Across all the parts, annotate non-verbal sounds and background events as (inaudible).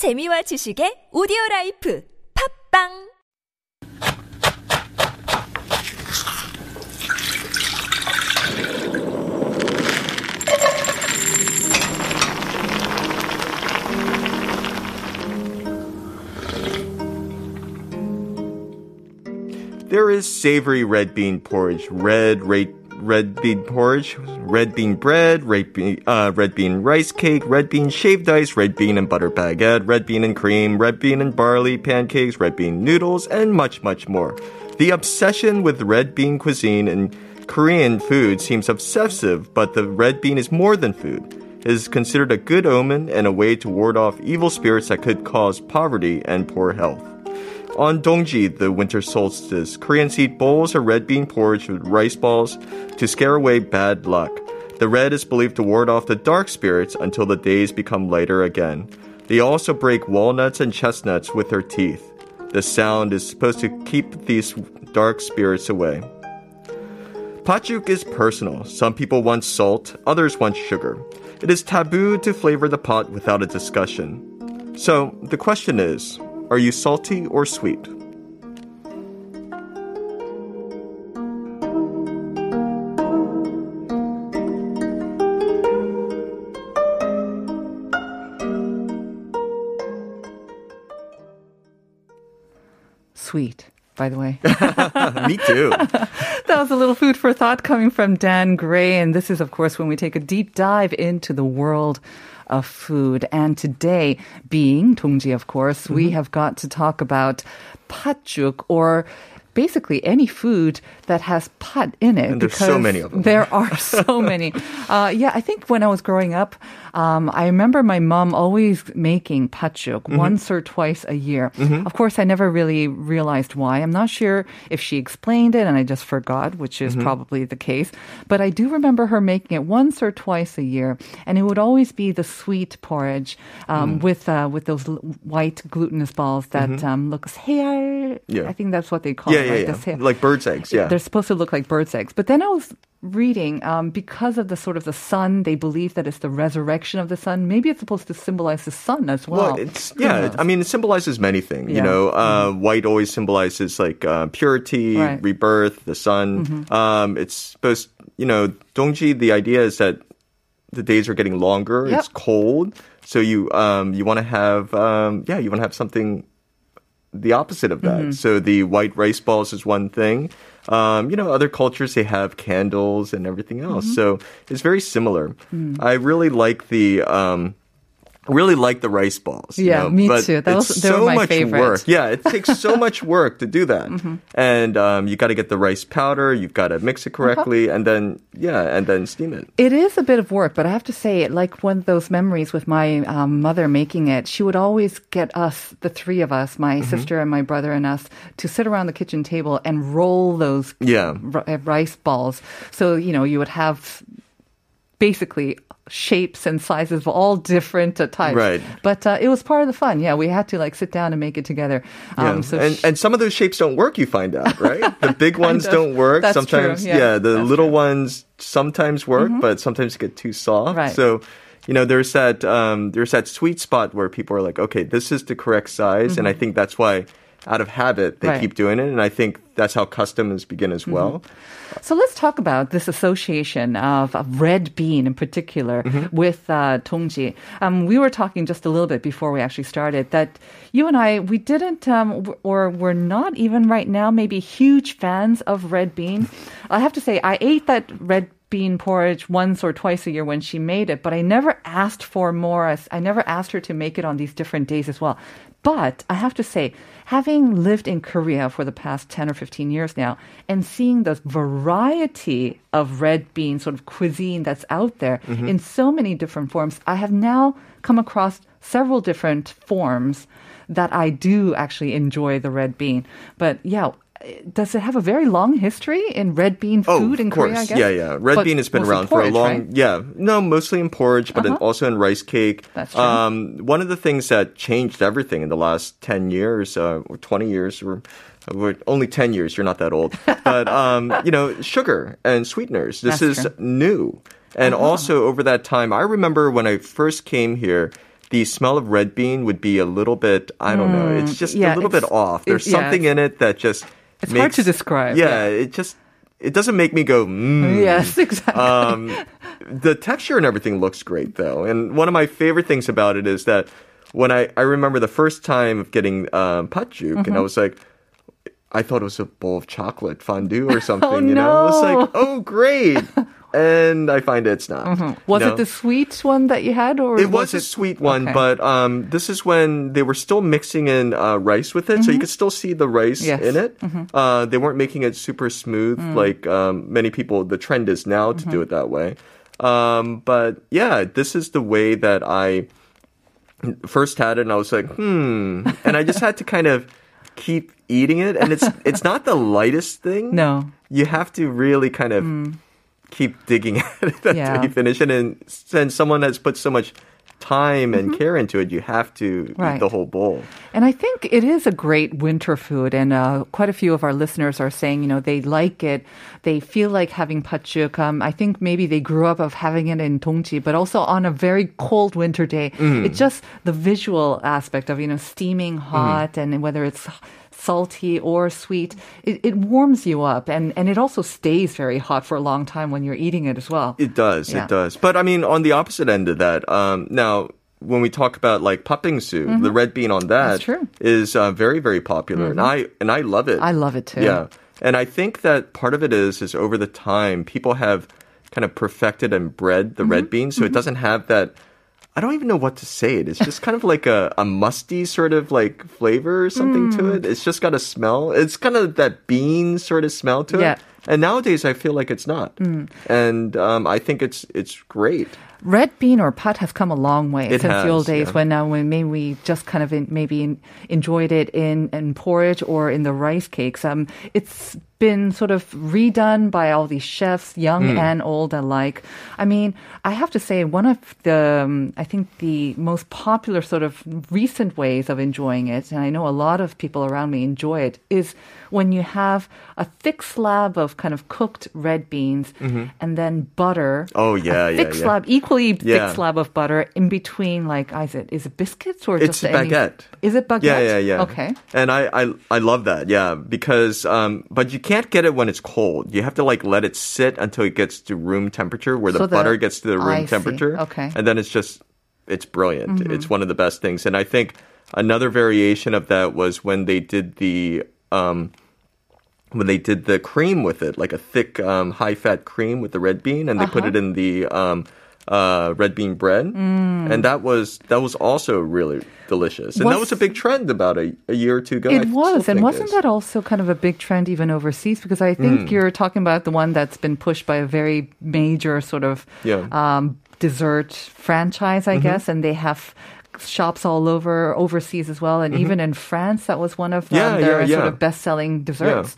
재미와 지식의 오디오 라이프 팝빵 There is savory red bean porridge, red red red bean porridge, red bean bread, red bean, uh, red bean rice cake, red bean shaved ice, red bean and butter baguette, red bean and cream, red bean and barley pancakes, red bean noodles, and much, much more. The obsession with red bean cuisine and Korean food seems obsessive, but the red bean is more than food. It is considered a good omen and a way to ward off evil spirits that could cause poverty and poor health. On Dongji, the winter solstice, Koreans eat bowls of red bean porridge with rice balls to scare away bad luck. The red is believed to ward off the dark spirits until the days become lighter again. They also break walnuts and chestnuts with their teeth. The sound is supposed to keep these dark spirits away. Pajuk is personal. Some people want salt, others want sugar. It is taboo to flavor the pot without a discussion. So the question is, are you salty or sweet? Sweet, by the way. (laughs) Me too. (laughs) that was a little food for thought coming from Dan Gray. And this is, of course, when we take a deep dive into the world of food. And today, being Tongji, of course, we Mm-hmm. have got to talk about patjuk or basically any food that has pat in it. And there's so many of them. There are (laughs) so many. Uh, yeah, I think when I was growing up, um, I remember my mom always making patjuk Mm-hmm. once or twice a year. Of course, I never really realized why. I'm not sure if she explained it and I just forgot, which is Mm-hmm. probably the case. But I do remember her making it once or twice a year, and it would always be the sweet porridge um, Mm. with uh, with those l- white glutinous balls that um, look sear. Mm-hmm. Yeah. I think that's what they call yeah, it. yeah, right? yeah. The. Like bird's eggs, yeah. They're supposed to look like bird's eggs. But then I was reading um, because of the sort of the sun, they believe that it's the resurrection of the sun. Maybe it's supposed to symbolize the sun as well. Well, it's yeah. I mean, it symbolizes many things. You know, uh, white always symbolizes like uh, purity, Right. Mm-hmm. rebirth, the sun. Um, it's supposed, you know, Dongji. The idea is that the days are getting longer. Yep. It's cold, so you um, you want to have um, yeah, you want to have something the opposite of that. Mm-hmm. So the white rice balls is one thing. Um, you know, other cultures they have candles and everything else. Mm-hmm. So it's very similar. Mm. I really like the um, really like the rice balls. you Yeah, know, me but too. That was- so my much favorite. Mm-hmm. work. Yeah, it takes so (laughs) much work to do that. And um, you got to get the rice powder. You've got to mix it correctly, Uh-huh. and then yeah, and then steam it. It is a bit of work, but I have to say, like one of those memories with my um, mother making it, she would always get us, the three of us, my Mm-hmm. sister and my brother and us, to sit around the kitchen table and roll those Yeah. r- rice balls. So, you know, you would have basically shapes and sizes of all different uh, types. Right. But uh, it was part of the fun. Yeah, we had to like sit down and make it together. Yeah. Um, so and sh- and some of those shapes don't work. You find out, (laughs) right? The big ones of. don't work. That's true, sometimes, yeah. the little ones sometimes work, but sometimes get too soft. Right. So. You know, there's that um, there's that sweet spot where people are like, okay, this is the correct size, and I think that's why, out of habit, they Right. keep doing it, and I think that's how customs begin as well. So let's talk about this association of, of red bean in particular Mm-hmm. with uh, Tongji. Um, we were talking just a little bit before we actually started that you and I, we didn't, um, w- or we're not even right now, maybe huge fans of red bean. I have to say, I ate that red bean porridge once or twice a year when she made it, but I never asked for more. I never asked her to make it on these different days as well. But I have to say, having lived in Korea for the past 10 or 15 years now and seeing the variety of red bean sort of cuisine that's out there mm-hmm. in so many different forms, I have now come across several different forms that I do actually enjoy the red bean. But yeah, does it have a very long history in red bean Oh, food of in course. Korea? I guess? Yeah, yeah. Red But bean has been around for a long. right? Yeah, no, mostly in porridge, but Uh-huh. also in rice cake. That's true. Um, one of the things that changed everything in the last ten years, uh, or twenty years, or or only ten years. You're not that old, (laughs) but um, you know, sugar and sweeteners. This That's is true. new, and Uh-huh. also over that time, I remember when I first came here. the smell of red bean would be a little bit, I don't know, it's just Mm, yeah, a little bit off. There's it- yeah, something in it that just It's hard to describe, Yeah, it just it doesn't make me go mmm. Yes, exactly. Um, the texture and everything looks great though, and one of my favorite things about it is that when I I remember the first time of getting um, patjuk, and I Mm-hmm. was like. I thought it was a bowl of chocolate fondue or (laughs) something, you know? no. It was like, oh, great. (laughs) and I find it's not. Was No. it the sweet one that you had, or It was, a sweet one, Okay. but um, this is when they were still mixing in uh, rice with it, so you could still see the rice Mm-hmm. Yes. Mm. in it. Uh, they weren't making it super smooth like um, many people. The trend is now to do Mm-hmm. it that way. Um, but yeah, this is the way that I first had it, and I was like, hmm, and I just had to kind of keep eating it, and it's it's not the lightest thing. No. you have to really kind of keep digging (laughs) at it until Yeah. you finish it. And since someone has put so much time and care into it, you have to Mm-hmm. Right. eat the whole bowl. And I think it is a great winter food, and uh, quite a few of our listeners are saying, you know, they like it. They feel like having patjuk. Um, I think maybe they grew up of having it in Dongji, but also on a very cold winter day. It's just the visual aspect of you know steaming hot, and whether it's salty or sweet, it, it warms you up, and and it also stays very hot for a long time when you're eating it as well. It does, Yeah. it does. But I mean, on the opposite end of that, um, now when we talk about like patbingsu, the red bean on Mm-hmm. Mm-hmm. is uh, very, very popular, and I and I love it. I love it too. Yeah, and I think that part of it is is over the time people have kind of perfected and bred the Mm-hmm. red bean, so it doesn't have that. I don't even know what to say it. It's just kind of like a, a musty sort of like flavor or something Mm. to it. It's just got a smell. It's kind of that bean sort of smell to Yeah. it. And nowadays, I feel like it's not. And um, I think it's it's great. red bean or pat have come a long way It since the old days yeah. when uh, when maybe we just kind of in, maybe in, enjoyed it in, in porridge or in the rice cakes. Um, it's been sort of redone by all these chefs, young and old alike. I mean, I have to say one of the um, I think the most popular sort of recent ways of enjoying it, and I know a lot of people around me enjoy it, is when you have a thick slab of kind of cooked red beans and then butter. Oh, yeah, a yeah, thick yeah. slab, equally Yeah. thick slab of butter in between, like, is it is it biscuits or It's just any- baguette. Is it baguette? Yeah, yeah, yeah. Okay. And I, I, I love that. Yeah, because um, but you can't get it when it's cold. You have to like let it sit until it gets to room temperature, where the So the- butter gets to the room I see. temperature. Okay. And then it's just, it's brilliant. Mm-hmm. It's one of the best things. And I think another variation of that was when they did the. Um, when they did the cream with it, like a thick, um, high fat cream with the red bean, and they put Uh-huh. it in the um, uh, red bean bread, Mm. and that was that was also really delicious. And that Was- was a big trend about a, a year or two ago. It still was, and wasn't is. that also kind of a big trend even overseas? Because I think Hmm. you're talking about the one that's been pushed by a very major sort of Yeah. um, dessert franchise, I Mm-hmm. guess, and they have shops all over overseas as well, and even in France, that was one of um, Mm-hmm. Yeah, their yeah, sort of best-selling desserts.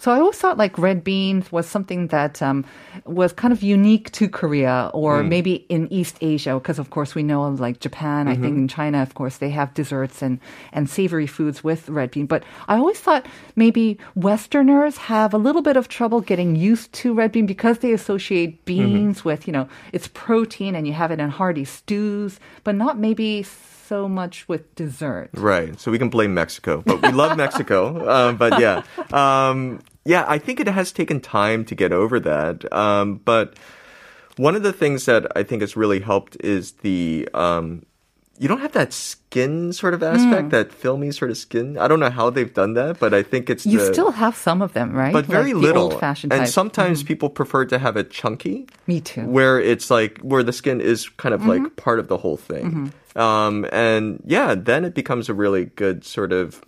So I always thought like red beans was something that um, was kind of unique to Korea or Mm. maybe in East Asia because of course we know like Japan. I think Mm-hmm. in China, of course, they have desserts and and savory foods with red bean. But I always thought maybe Westerners have a little bit of trouble getting used to red bean because they associate beans with you know it's protein and you have it in hearty stews, but not maybe so much with dessert. Right. So we can blame Mexico, but we love Mexico. (laughs) Um, but yeah, um, yeah, I think it has taken time to get over that. Um, but one of the things that I think has really helped is the um, you don't have that skin sort of aspect, that filmy sort of skin. I don't know how they've done that, but I think it's You the, still have some of them, right? but very like little. old-fashioned and type. Mm-hmm. sometimes people prefer to have it chunky. Me too. Where it's like where the skin is kind of Mm-hmm. like part of the whole thing. Um, and yeah, then it becomes a really good sort of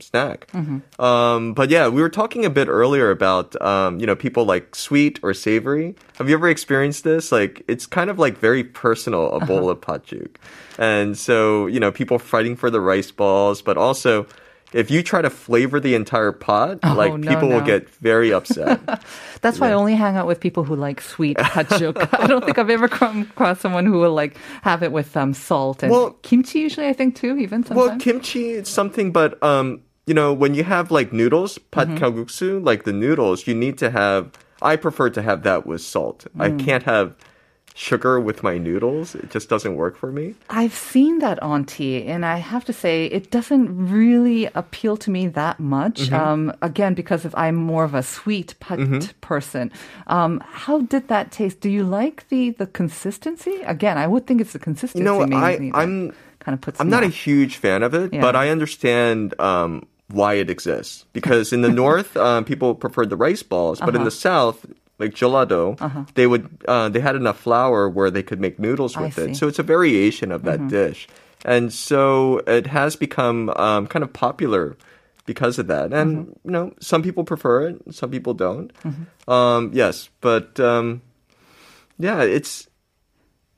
snack. Mm-hmm. Um, but yeah, we were talking a bit earlier about um, you know people like sweet or savory. Have you ever experienced this? Like it's kind of like very personal a Uh-huh. bowl of patjuk, and so you know people fighting for the rice balls, but also. If you try to flavor the entire pot, Oh, like no, people will get very upset. (laughs) That's why I only hang out with people who like sweet patjuk. (laughs) I don't think I've ever come across someone who will like have it with um, salt and Well- kimchi. Usually, I think too. Even Well, kimchi is something, but um, you know, when you have like noodles, pat Mm-hmm. kalguksu, like the noodles, you need to have. I prefer to have that with salt. I Mm. can't have sugar with my noodles. It just doesn't work for me. I've seen that on tea, and I have to say it doesn't really appeal to me that much. Um, again, because of, I'm more of a sweet pat person. Um, how did that taste? Do you like the the consistency? Again, I would think it's the consistency. know, I, I'm kind of puts. I'm not a huge fan of it, Yeah. but I understand um, why it exists. Because in the (laughs) north, um, people preferred the rice balls, but in the south, like Jeolla-do, they would uh, they had enough flour where they could make noodles I with see. Mm-hmm. it. So it's a variation of that dish, and so it has become um, kind of popular because of that. And Mm-hmm. you know, some people prefer it, some people don't. Um, yes, but um, yeah, it's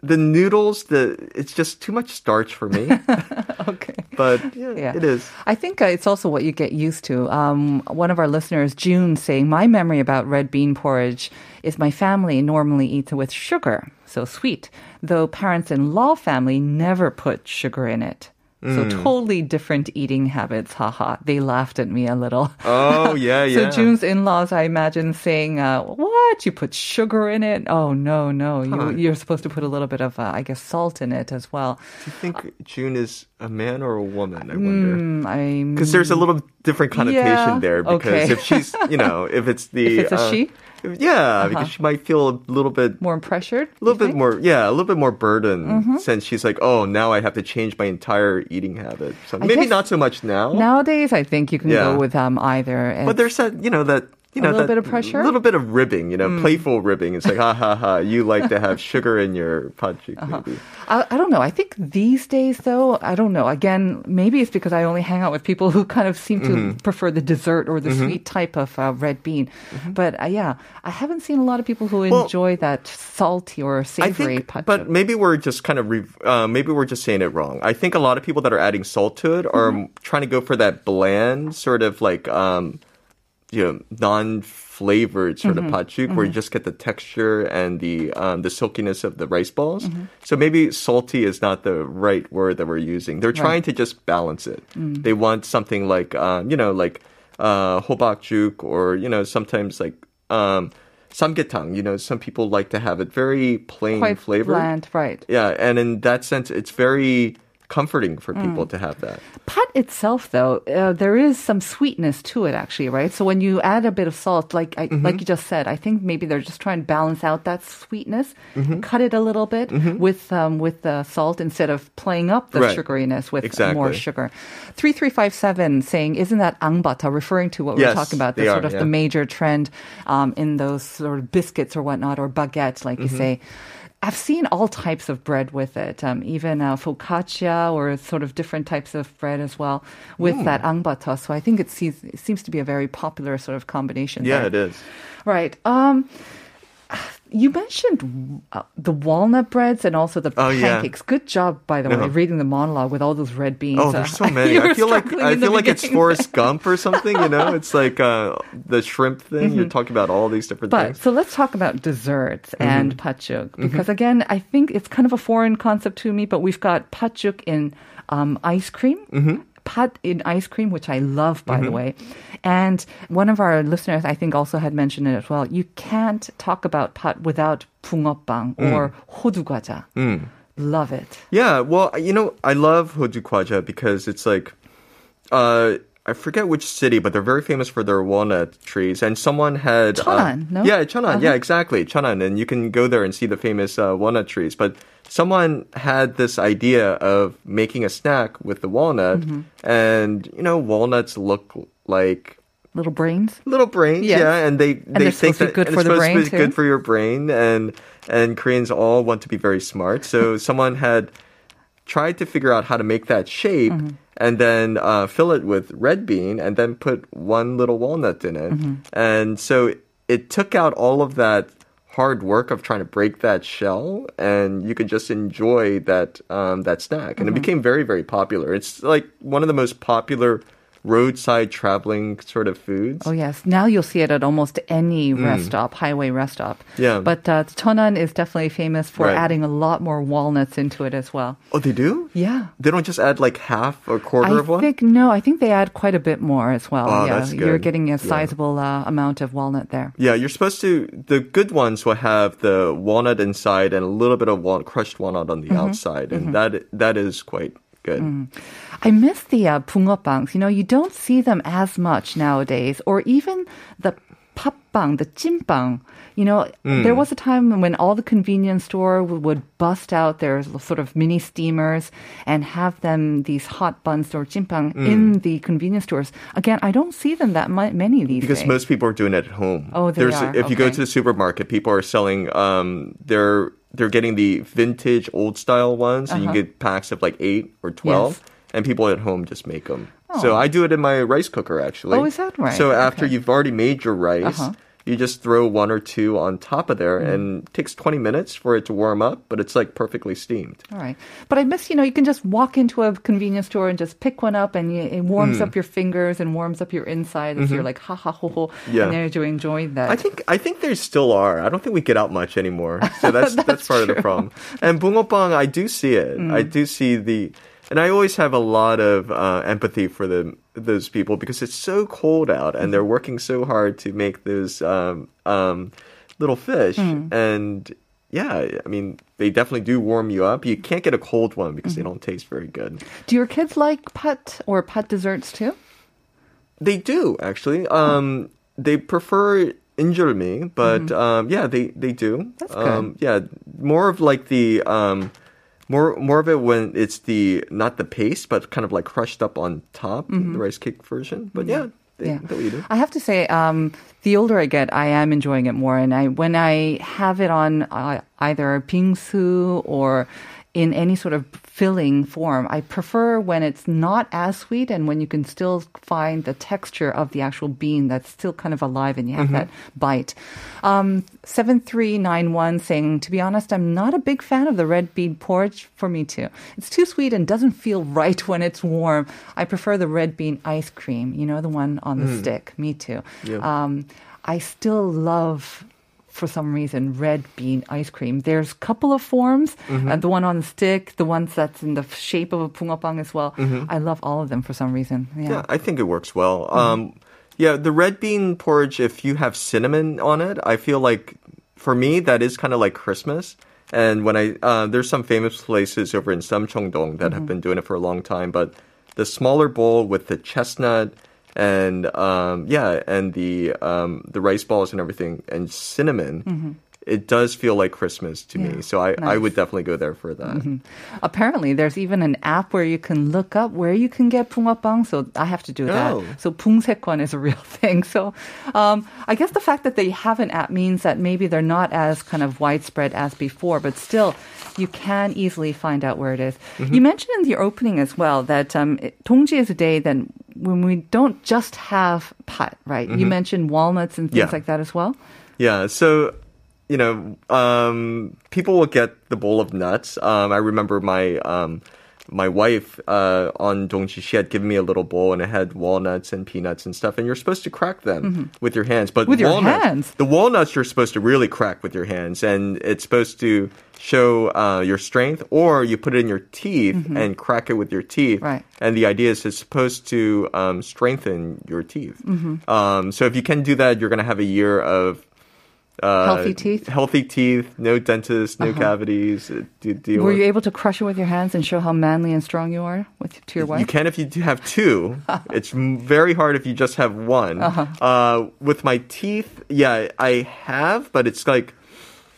the noodles. The it's just too much starch for me. (laughs) okay. But yeah, (laughs) Yeah. it is. I think uh, it's also what you get used to. Um, one of our listeners, June, saying, My memory about red bean porridge is my family normally eats it with sugar, so sweet, though parents in law family never put sugar in it. So Mm. totally different eating habits. Haha. They laughed at me a little. Oh yeah, (laughs) So yeah. So June's in-laws, I imagine, saying, uh, "What? You put sugar in it? Oh no, no! Huh. You, you're supposed to put a little bit of, uh, I guess, salt in it as well." Do you think June is a man or a woman? I wonder. Mm, I'm Because there's a little different Yeah, connotation there. Because okay. if she's, you know, (laughs) if it's the, If it's a uh, she? yeah, because she might feel a little bit, more pressured. a little bit think? Mm-hmm. more, yeah, a little bit more burden since she's like, oh, now I have to change my entire eating habit. So I maybe not so much now. Nowadays, I think you can Yeah. go with um, either. But there's that, you know, that. You A little bit of pressure? Mm. A little bit of ribbing, you know, playful ribbing. It's like, ha ha ha, you like to have (laughs) sugar in your pachik, Uh-huh. maybe. I, I don't know. I think these days, though, I don't know. Again, maybe it's because I only hang out with people (laughs) who kind of seem to Mm-hmm. prefer the dessert or the sweet type of uh, red bean. But uh, yeah, I haven't seen a lot of people who Mm-hmm. Well, enjoy that salty or savory think, but maybe we're just kind of, re- uh, maybe we're just saying it wrong. I think a lot of people that are adding salt to it are Mm-hmm. trying to go for that bland sort of like, um, you know, non-flavored sort Mm-hmm. of pachuk where you just get the texture and the um, the silkiness of the rice balls. Mm-hmm. So maybe salty is not the right word that we're using. They're trying to just balance it. Mm. They want something like, um, you know, like uh, hobakjuk or you know sometimes like. Um, samgyetang, you know, some people like to have it very plain quite flavored. bland, right? Yeah, and in that sense, it's very comforting for people Mm. to have that. Pot itself, though, uh, there is some sweetness to it, actually, right? So when you add a bit of salt, like I, Mm-hmm. like you just said, I think maybe they're just trying to balance out that sweetness, Mm-hmm. cut it a little bit with um, with the salt instead of playing up the Right. sugariness with Exactly. more sugar. Three three five seven saying, isn't that angbata referring to what we Yes, we're talking about, the sort are, of yeah. the major trend um, in those sort of biscuits or whatnot or baguettes, like you Mm-hmm. say. I've seen all types of bread with it, um, even uh, focaccia or sort of different types of bread as well with that angbata. So I think it, seems it seems to be a very popular sort of combination. Yeah, there. it is. Right. Um, you mentioned uh, the walnut breads and also the Oh, yeah. pancakes. Good job, by the way, Uh-huh. reading the monologue with all those red beans. Oh, there's so many. (laughs) I feel like I feel like it's Forrest Gump or something. You know, (laughs) it's like uh, the shrimp thing. You're talking about all these different But things. so let's talk about desserts and Mm-hmm. pachuk because again, I think it's kind of a foreign concept to me. But we've got pachuk in um, ice cream Mm-hmm. Pat in ice cream, which I love, by the way. And one of our listeners, I think, also had mentioned it as well. You can't talk about pat without 붕어빵 Mm. or 호두과자. Love it. Yeah, well, you know, I love hoju kwaja because it's like, uh, I forget which city, but they're very famous for their walnut trees. And someone had Cheonan, uh, no? Yeah, Cheonan. Yeah, exactly, Cheonan. And you can go there and see the famous uh, walnut trees. But someone had this idea of making a snack with the walnut, Mm-hmm. and you know, walnuts look like Little brains. little brains, Yes. yeah, and they they're they think supposed to be that good and for it's the supposed brain, to be good for your brain, and and Koreans all want to be very smart. So (laughs) someone had tried to figure out how to make that shape. Mm-hmm. And then uh, fill it with red bean, and then put one little walnut in it. Mm-hmm. And so it took out all of that hard work of trying to break that shell, and you could just enjoy that um, that snack. And it Mm-hmm. became very, very popular. It's like one of the most popular roadside traveling sort of foods. Oh yes, now you'll see it at almost any rest stop, highway rest stop. Mm. Yeah. but uh, Cheonan is definitely famous for Right. adding a lot more walnuts into it as well. Oh, they do? Yeah. They don't just add like half or quarter I of one? I think no, I think they add quite a bit more as well. Oh, yeah, that's you're getting a Yeah. sizable uh, amount of walnut there. Yeah, you're supposed to. The good ones will have the walnut inside and a little bit of wal- crushed walnut on the Mm-hmm. outside, and that that is quite good. I miss the uh, 붕어빵s. You know, you don't see them as much nowadays, or even the 팥빵, the 찐빵. You know, Hmm. there was a time when all the convenience store w- would bust out their sort of mini steamers and have them these hot buns or 찐빵 Hmm. in the convenience stores. Again, I don't see them that mu- many these Because days. most people are doing it at home. Oh, they are. If you go Okay. to the supermarket, people are selling. Um, they're they're getting the vintage old style ones, and you Uh-huh. get packs of like eight or twelve. Yes. And people at home just make them. So I do it in my rice cooker actually. Oh, is that right? So after Okay. you've already made your rice, Uh-huh. You just throw one or two on top of there, Mm. and it takes twenty minutes for it to warm up, but it's like perfectly steamed. All right. But I miss, you know, you can just walk into a convenience store and just pick one up and it warms up your fingers and warms up your inside as you're like, ha ha ho ho. Mm-hmm. Yeah. And you're enjoying that. I think I think there still are. I don't think we get out much anymore. So (laughs) that's that's, part of the problem. And bungeopang, I do see it. I Mm. do see the, and I always have a lot of uh, empathy for the those people because it's so cold out and they're working so hard to make those um, um, little fish. Mm. And yeah, I mean they definitely do warm you up. You can't get a cold one because they Mm-hmm. don't taste very good. Do your kids like pat or pat desserts too? They do actually. Um, they prefer injeolmi, but um, yeah, they they do. That's good. Um, yeah, more of like the um, more more of it when it's the not the paste, but kind of like crushed up on top, the rice cake version. But yeah, they, Mm-hmm. Yeah. they'll. I have to say, um, the older I get, I am enjoying it more. And I, when I have it on uh, either bingsu or in any sort of filling form, I prefer when it's not as sweet and when you can still find the texture of the actual bean that's still kind of alive and you have that bite. Um, 7391 saying, to be honest, I'm not a big fan of the red bean porridge for me too. It's too sweet and doesn't feel right when it's warm. I prefer the red bean ice cream, you know, the one on the stick. Me too. Yeah. Um, I still love, for some reason, red bean ice cream. There's a couple of forms, mm-hmm. uh, the one on the stick, the ones that's in the shape of a bungeopang as well. Mm-hmm. I love all of them for some reason. Yeah, yeah I think it works well. Mm-hmm. Um, yeah, the red bean porridge, if you have cinnamon on it, I feel like for me, that is kind of like Christmas. And when I, uh, there's some famous places over in Samcheongdong that have mm-hmm. been doing it for a long time, but the smaller bowl with the chestnut, and um, yeah, and the um, the rice balls and everything and cinnamon, it does feel like Christmas to Yeah, me. So I, I nice. would definitely go there for that. Apparently, there's even an app where you can look up where you can get 붕어빵. So I have to do that. Oh. So 붕세권 is a real (laughs) thing. So um, I guess the fact that they have an app means that maybe they're not as kind of widespread as before, but still, you can easily find out where it is. Mm-hmm. You mentioned in the opening as well that um, it- 동지 is a day that when we don't just have pat, right? You mentioned walnuts and things Mm-hmm. Yeah. like that as well. Yeah, so you know, um, people will get the bowl of nuts. Um, I remember my um, my wife uh, on Dongji, she had given me a little bowl and it had walnuts and peanuts and stuff, and you're supposed to crack them with your hands. But Mm-hmm. With your hands? the walnuts you're supposed to really crack with your hands, and it's supposed to show uh, your strength. Or you put it in your teeth and crack it with your teeth. Mm-hmm. Right. And the idea is it's supposed to um, strengthen your teeth. Mm-hmm. Um, so if you can do that, you're going to have a year of uh, Healthy teeth? Healthy teeth, no dentist, no cavities. uh, Do, deal Were you able to crush it with your hands and show how manly and strong you are with to your wife? You can if you do have two. (laughs) it's very hard if you just have one. Uh-huh. uh with my teeth, yeah, I have, but it's like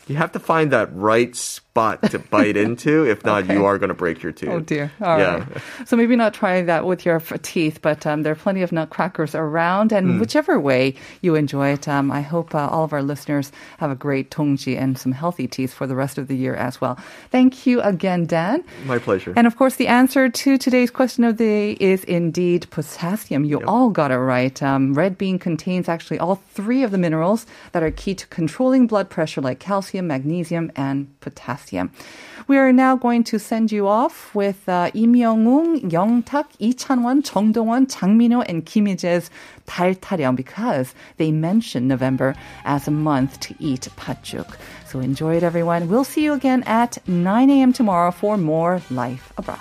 you have to find that right spot to bite (laughs) into. If not, Okay. you are going to break your tooth. Oh dear. All right. yeah. So maybe not try that with your teeth, but um, there are plenty of nutcrackers around, and Hmm. whichever way you enjoy it, um, I hope uh, all of our listeners have a great tongji and some healthy teeth for the rest of the year as well. Thank you again, Dan. My pleasure. And of course, the answer to today's question of the day is indeed potassium. You all got it right. Um, red bean contains actually all three of the minerals that are key to controlling blood pressure, like calcium, magnesium, and potassium. We are now going to send you off with uh, Im Young-woong, Young-tak, Lee Chan-won, Jung Dong-won, Jang Min-ho, and Kim Hee-jae's Dal because they mention November as a month to eat patjuk. So enjoy it, everyone. We'll see you again at 9 a.m. tomorrow for more Life Abroad.